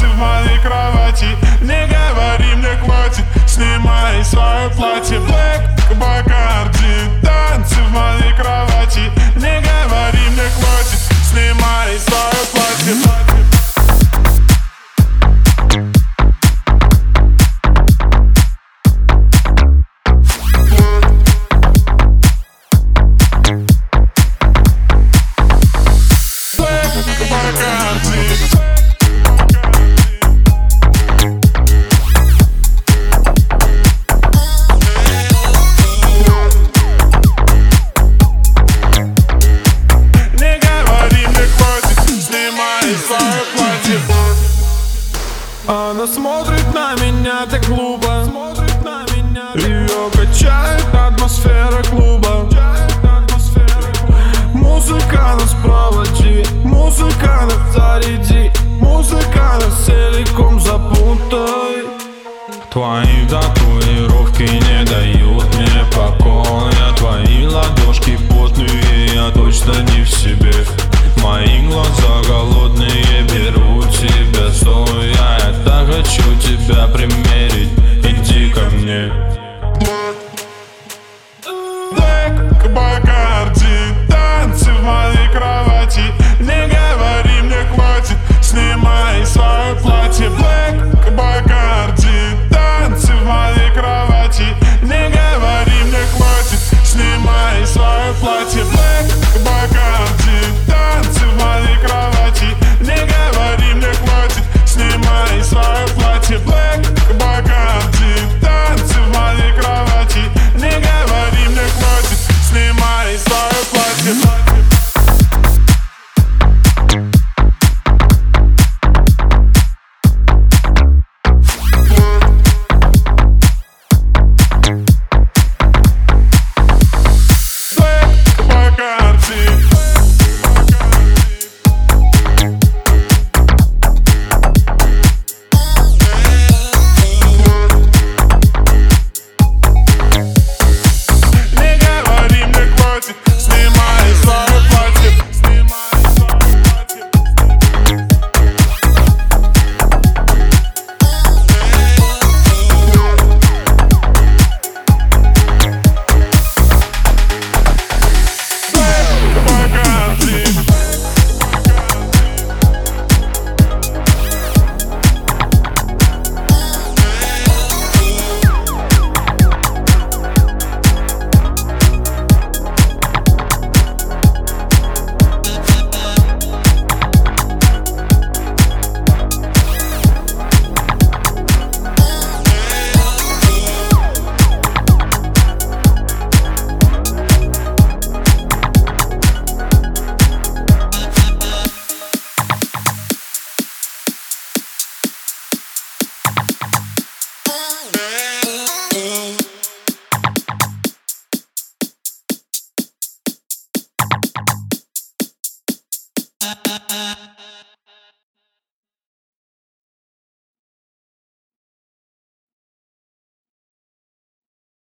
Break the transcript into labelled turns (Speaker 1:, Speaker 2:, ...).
Speaker 1: танцы в моей кровати. Не говори, мне хватит, снимай свое платье
Speaker 2: Она смотрит на меня так глупо Ее качает атмосфера клуба. Музыка нас проводи Музыка нас заряди Музыка нас целиком запутай.
Speaker 3: Твои тебя примерить